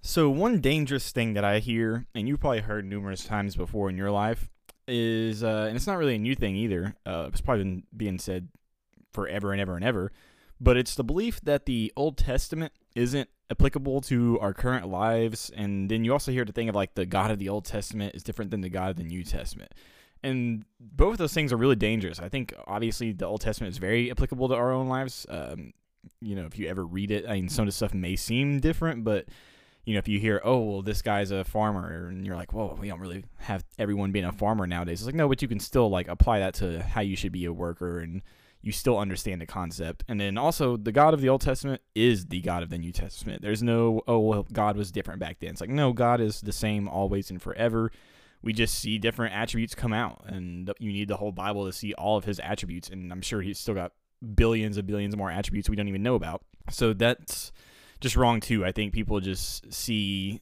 So, one dangerous thing that I hear, and you probably heard numerous times before in your life, is, uh, and it's not really a new thing either, uh, it's probably been being said forever and ever and ever, but it's the belief that the Old Testament isn't applicable to our current lives. And then you also hear the thing of like the God of the Old Testament is different than the God of the New Testament. And both of those things are really dangerous. I think obviously the Old Testament is very applicable to our own lives. Um, you know, if you ever read it, I mean, some of the stuff may seem different, but you know, if you hear, oh, well, this guy's a farmer, and you're like, well, we don't really have everyone being a farmer nowadays. It's like, no, but you can still like apply that to how you should be a worker, and you still understand the concept. And then also, the God of the Old Testament is the God of the New Testament. There's no, oh, well, God was different back then. It's like, no, God is the same always and forever. We just see different attributes come out, and you need the whole Bible to see all of his attributes. And I'm sure he's still got billions of billions more attributes we don't even know about. So that's just wrong too. I think people just see,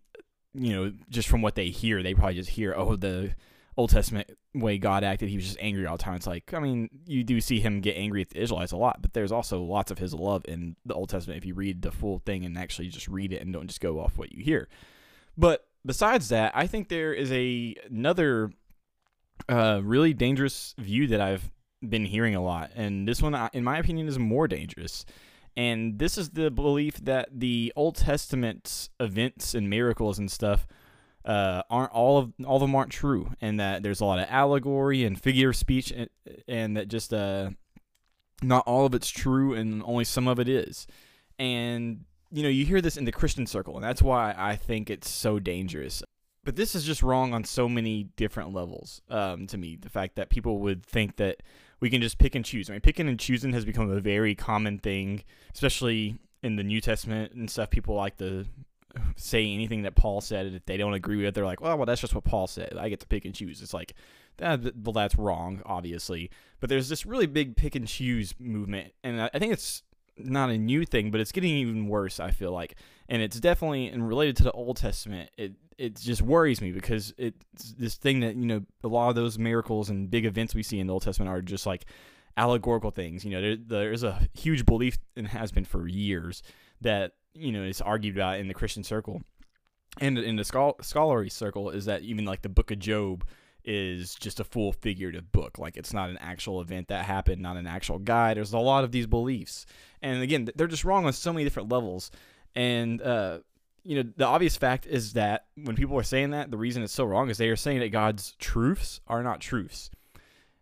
you know, just from what they hear, they probably just hear, oh, the Old Testament way God acted, he was just angry all the time. It's like, I mean, you do see him get angry at the Israelites a lot, but there's also lots of his love in the Old Testament if you read the full thing and actually just read it and don't just go off what you hear. But besides that, I think there is a another uh, really dangerous view that I've been hearing a lot, and this one, in my opinion, is more dangerous. And this is the belief that the Old Testament events and miracles and stuff uh, aren't all of all of them aren't true, and that there's a lot of allegory and figure of speech, and, and that just uh, not all of it's true, and only some of it is. And you know, you hear this in the Christian circle, and that's why I think it's so dangerous. But this is just wrong on so many different levels. Um, to me, the fact that people would think that we can just pick and choose. I mean, picking and choosing has become a very common thing, especially in the New Testament and stuff. People like to say anything that Paul said, and if they don't agree with it, they're like, "Well, well, that's just what Paul said. I get to pick and choose." It's like, that, well, that's wrong, obviously. But there's this really big pick and choose movement, and I think it's not a new thing, but it's getting even worse. I feel like, and it's definitely and related to the Old Testament. It it just worries me because it's this thing that you know a lot of those miracles and big events we see in the Old Testament are just like allegorical things. You know, there, there's a huge belief and has been for years that you know is argued about in the Christian circle and in the scholarly circle is that even like the Book of Job is just a full figurative book. Like it's not an actual event that happened, not an actual guy. There's a lot of these beliefs, and again, they're just wrong on so many different levels. And uh, you know, the obvious fact is that when people are saying that, the reason it's so wrong is they are saying that God's truths are not truths.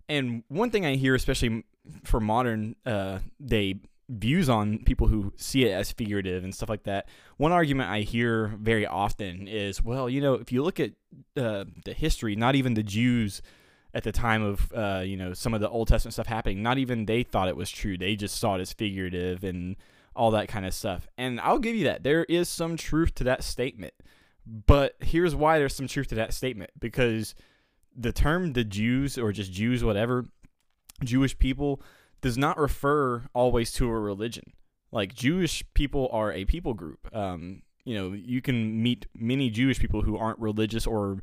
And one thing I hear, especially for modern uh, day views on people who see it as figurative and stuff like that, one argument I hear very often is, well, you know, if you look at uh, the history, not even the Jews at the time of uh, you know some of the Old Testament stuff happening, not even they thought it was true. They just saw it as figurative and all that kind of stuff. And I'll give you that. There is some truth to that statement. But here's why there's some truth to that statement because the term the Jews or just Jews, whatever, Jewish people, does not refer always to a religion. Like Jewish people are a people group. Um, you know, you can meet many Jewish people who aren't religious or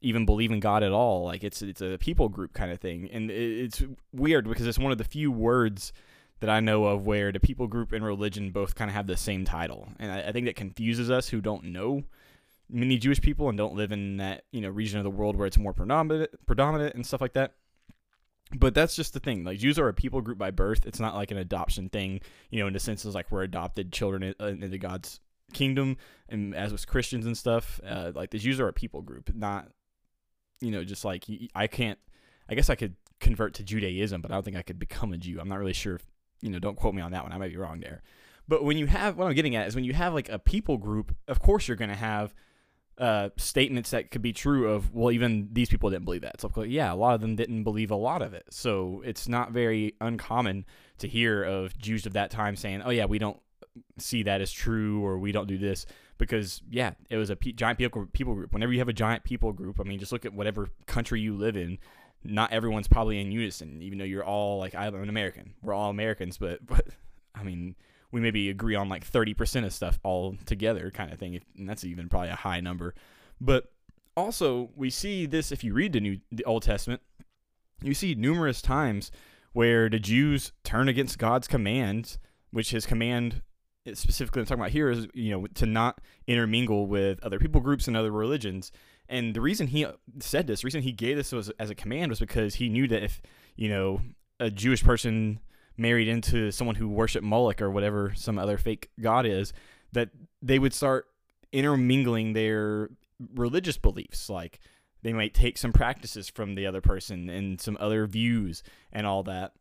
even believe in God at all. Like it's it's a people group kind of thing, and it's weird because it's one of the few words that I know of where the people group and religion both kind of have the same title, and I, I, think that confuses us who don't know many Jewish people and don't live in that you know region of the world where it's more predominant, predominant and stuff like that. But that's just the thing. Like Jews are a people group by birth. It's not like an adoption thing, you know, in the sense of like we're adopted children into God's kingdom, and as with Christians and stuff, uh, like the Jews are a people group, not you know just like I can't. I guess I could convert to Judaism, but I don't think I could become a Jew. I'm not really sure if you know, don't quote me on that one. I might be wrong there. But when you have what I'm getting at is when you have like a people group, of course you're going to have uh, statements that could be true of well, even these people didn't believe that. So like, yeah, a lot of them didn't believe a lot of it. So it's not very uncommon to hear of Jews of that time saying, "Oh yeah, we don't see that as true," or "We don't do this." Because yeah, it was a giant people people group. Whenever you have a giant people group, I mean, just look at whatever country you live in not everyone's probably in unison, even though you're all like I'm an American. We're all Americans, but but I mean we maybe agree on like 30% of stuff all together kind of thing and that's even probably a high number but also we see this if you read the new the old testament you see numerous times where the Jews turn against God's commands, which his command eh, specifically I'm talking about here is you know to not intermingle with other people groups and other religions. And the reason he uh, said this, the reason he gave this was, as a command was because he knew that if you know a Jewish person married into someone who worshiped Moloch or whatever some other fake god is, that they would start intermingling their religious beliefs. Like they might take some practices from the other person and some other views and all that.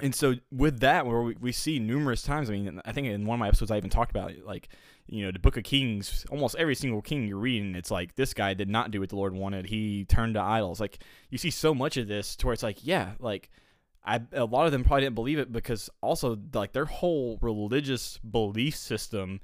And so with that, where we, we see numerous times, I mean, I think in one of my episodes I even talked about it, like, you know, the Book of Kings. Almost every single king you're reading, it's like this guy did not do what the Lord wanted. He turned to idols. Like you see so much of this to where it's like, yeah, like I a lot of them probably didn't believe it because also like their whole religious belief system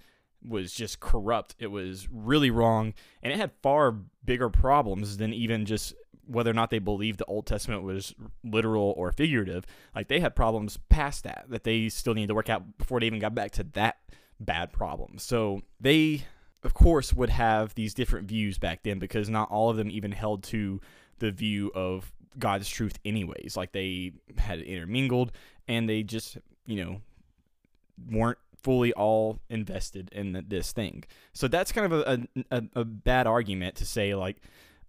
was just corrupt. It was really wrong, and it had far bigger problems than even just whether or not they believed the Old Testament was literal or figurative. Like they had problems past that that they still needed to work out before they even got back to that bad problem. So they, of course, would have these different views back then because not all of them even held to the view of God's truth anyways. Like they had intermingled and they just, you know, weren't fully all invested in this thing. So that's kind of a, a, a bad argument to say like,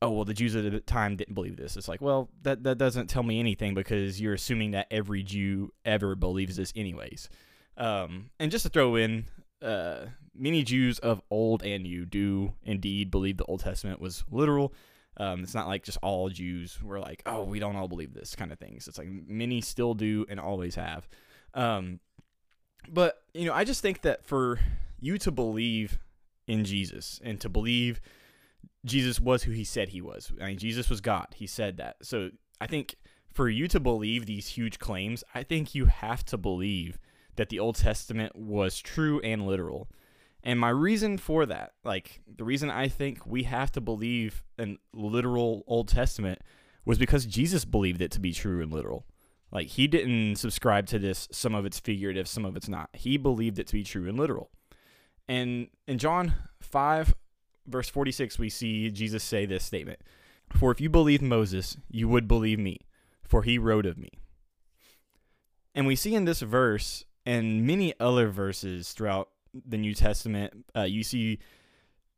oh well, the Jews at the time didn't believe this. It's like, well, that that doesn't tell me anything because you're assuming that every Jew ever believes this anyways. Um, and just to throw in, uh, many Jews of old and new do indeed believe the Old Testament was literal. Um, it's not like just all Jews were like, oh, we don't all believe this kind of things. It's like many still do and always have. Um, but you know, I just think that for you to believe in Jesus and to believe Jesus was who he said he was. I mean, Jesus was God. He said that. So I think for you to believe these huge claims, I think you have to believe that the Old Testament was true and literal. And my reason for that, like the reason I think we have to believe in literal Old Testament was because Jesus believed it to be true and literal. Like he didn't subscribe to this, some of it's figurative, some of it's not. He believed it to be true and literal. And in John 5, verse 46, we see Jesus say this statement For if you believed Moses, you would believe me, for he wrote of me. And we see in this verse and many other verses throughout the New Testament, uh, you see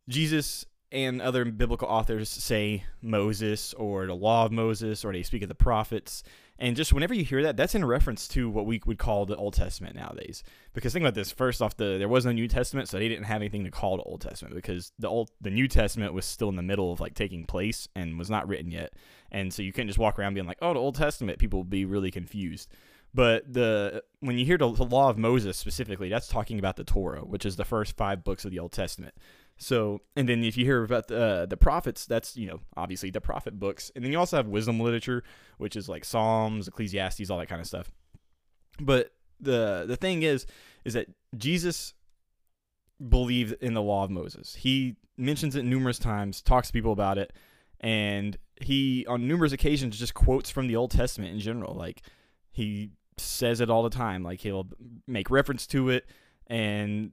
Jesus and other biblical authors say Moses or the law of Moses, or they speak of the prophets. And just whenever you hear that, that's in reference to what we would call the Old Testament nowadays. Because think about this: first off, the there was no New Testament, so they didn't have anything to call the Old Testament because the old the New Testament was still in the middle of like taking place and was not written yet. And so you couldn't just walk around being like, "Oh, the Old Testament." People would be really confused. But the when you hear the, the law of Moses specifically, that's talking about the Torah, which is the first five books of the Old Testament. So, and then if you hear about the uh, the prophets, that's you know obviously the prophet books, and then you also have wisdom literature, which is like Psalms, Ecclesiastes, all that kind of stuff. But the the thing is, is that Jesus believed in the law of Moses. He mentions it numerous times, talks to people about it, and he on numerous occasions just quotes from the Old Testament in general. Like he says it all the time. Like he'll make reference to it and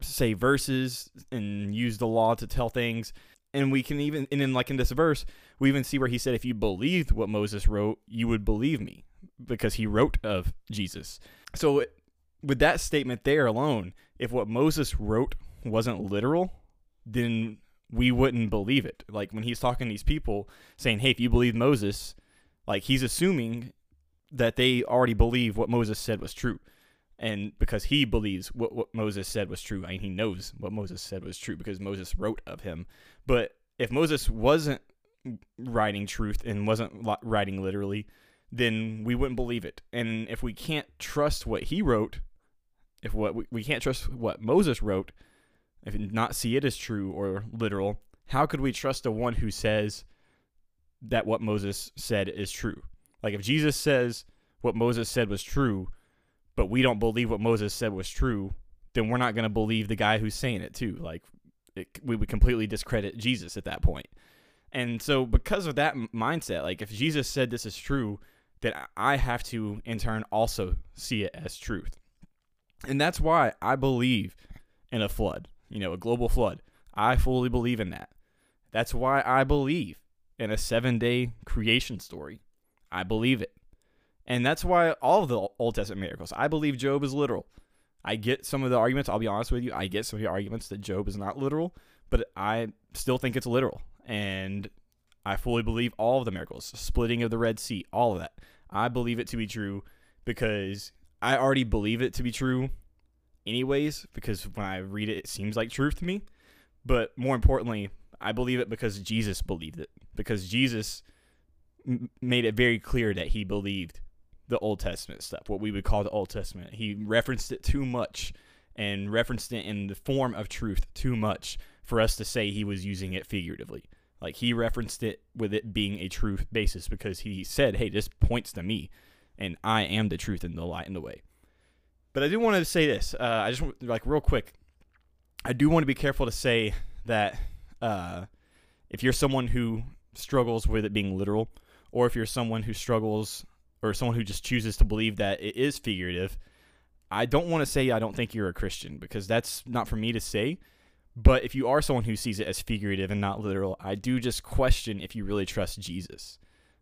say verses and use the law to tell things. And we can even, and then like in this verse, we even see where he said, if you believed what Moses wrote, you would believe me because he wrote of Jesus. So with that statement there alone, if what Moses wrote wasn't literal, then we wouldn't believe it. Like when he's talking to these people saying, hey, if you believe Moses, like he's assuming that they already believe what Moses said was true. And because he believes what, what Moses said was true, I mean, he knows what Moses said was true because Moses wrote of him. But if Moses wasn't writing truth and wasn't writing literally, then we wouldn't believe it. And if we can't trust what he wrote, if what we, we can't trust what Moses wrote, if not see it as true or literal, how could we trust the one who says that what Moses said is true? Like if Jesus says what Moses said was true, but we don't believe what Moses said was true, then we're not going to believe the guy who's saying it too. Like it, we would completely discredit Jesus at that point. And so because of that mindset, like if Jesus said this is true, then I have to in turn also see it as truth. And that's why I believe in a flood, you know, a global flood. I fully believe in that. That's why I believe in a 7-day creation story. I believe it. And that's why all of the Old Testament miracles, I believe Job is literal. I get some of the arguments, I'll be honest with you, I get some of the arguments that Job is not literal, but I still think it's literal. And I fully believe all of the miracles, splitting of the Red Sea, all of that. I believe it to be true because I already believe it to be true anyways, because when I read it, it seems like truth to me. But more importantly, I believe it because Jesus believed it, because Jesus made it very clear that he believed the Old Testament stuff, what we would call the Old Testament. He referenced it too much and referenced it in the form of truth too much for us to say he was using it figuratively. Like he referenced it with it being a truth basis because he said, "Hey, this points to me, and I am the truth and the light and the way." But I do want to say this. Uh, I just like real quick. I do want to be careful to say that uh, if you're someone who struggles with it being literal, or if you're someone who struggles or someone who just chooses to believe that it is figurative, I don't want to say I don't think you're a Christian because that's not for me to say. But if you are someone who sees it as figurative and not literal, I do just question if you really trust Jesus.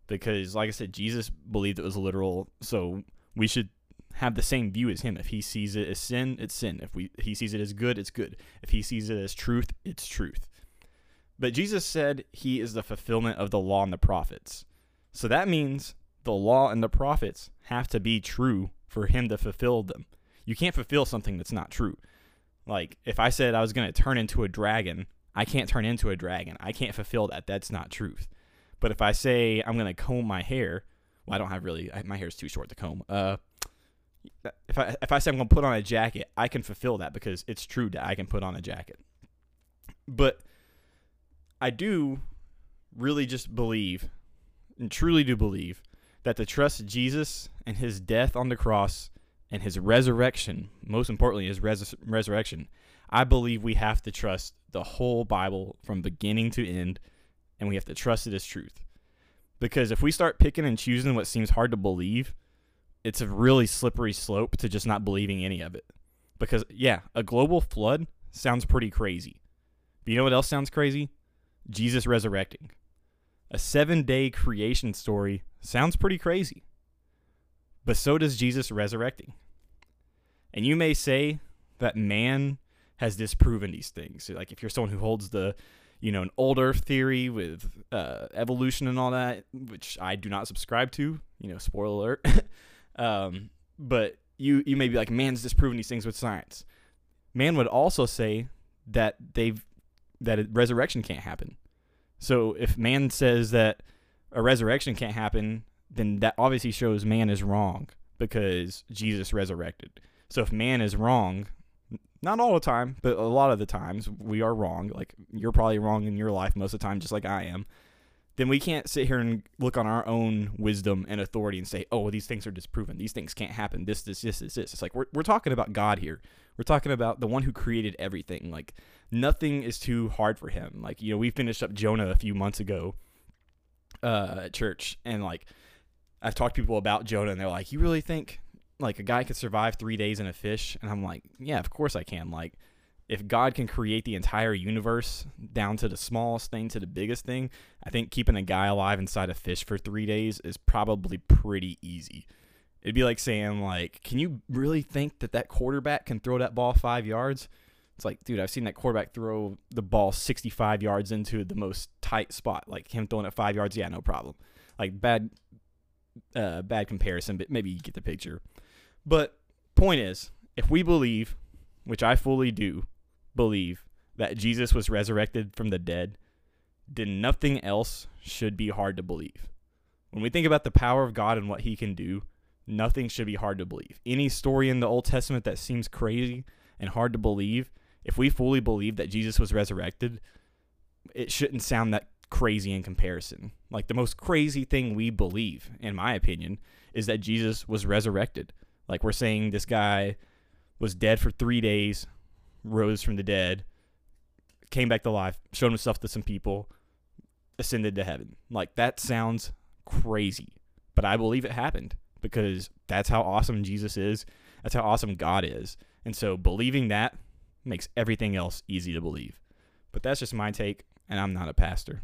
Because, like I said, Jesus believed it was literal, so we should have the same view as him. If he sees it as sin, it's sin. If we he sees it as good, it's good. If he sees it as truth, it's truth. But Jesus said he is the fulfillment of the law and the prophets. So that means the law and the prophets have to be true for him to fulfill them. You can't fulfill something that's not true. Like if I said I was going to turn into a dragon, I can't turn into a dragon. I can't fulfill that. That's not truth. But if I say I'm going to comb my hair, well, I don't have really my hair is too short to comb. Uh if I if I say I'm going to put on a jacket, I can fulfill that because it's true that I can put on a jacket. But I do really just believe and truly do believe that to trust Jesus and his death on the cross and his resurrection, most importantly, his res- resurrection, I believe we have to trust the whole Bible from beginning to end, and we have to trust it as truth. Because if we start picking and choosing what seems hard to believe, it's a really slippery slope to just not believing any of it. Because, yeah, a global flood sounds pretty crazy. But you know what else sounds crazy? Jesus resurrecting. A seven day creation story sounds pretty crazy. But so does Jesus resurrecting. And you may say that man has disproven these things. Like if you're someone who holds the, you know, an old Earth theory with uh, evolution and all that, which I do not subscribe to. You know, spoiler alert. um, but you you may be like, man's disproven these things with science. Man would also say that they've that resurrection can't happen. So if man says that a resurrection can't happen, then that obviously shows man is wrong because Jesus resurrected. So if man is wrong, not all the time, but a lot of the times we are wrong. Like you're probably wrong in your life most of the time, just like I am. Then we can't sit here and look on our own wisdom and authority and say, "Oh, well, these things are disproven. These things can't happen. This, this, this, this, this." It's like we're we're talking about God here. We're talking about the one who created everything. Like nothing is too hard for him. Like you know, we finished up Jonah a few months ago uh, at church, and like I've talked to people about Jonah, and they're like, "You really think like a guy could survive three days in a fish?" And I'm like, "Yeah, of course I can." Like, if God can create the entire universe down to the smallest thing to the biggest thing, I think keeping a guy alive inside a fish for three days is probably pretty easy. It'd be like saying, like, can you really think that that quarterback can throw that ball five yards? It's like, dude, I've seen that quarterback throw the ball 65 yards into the most tight spot. Like him throwing it five yards, yeah, no problem. Like bad uh, bad comparison, but maybe you get the picture. But point is, if we believe, which I fully do, believe that Jesus was resurrected from the dead, then nothing else should be hard to believe. When we think about the power of God and what he can do, nothing should be hard to believe. Any story in the Old Testament that seems crazy and hard to believe, if we fully believe that Jesus was resurrected, it shouldn't sound that crazy in comparison. Like the most crazy thing we believe, in my opinion, is that Jesus was resurrected. Like we're saying this guy was dead for three days, rose from the dead, came back to life, showed himself to some people, ascended to heaven. Like that sounds crazy, but I believe it happened because that's how awesome Jesus is. That's how awesome God is. And so believing that makes everything else easy to believe. But that's just my take, and I'm not a pastor.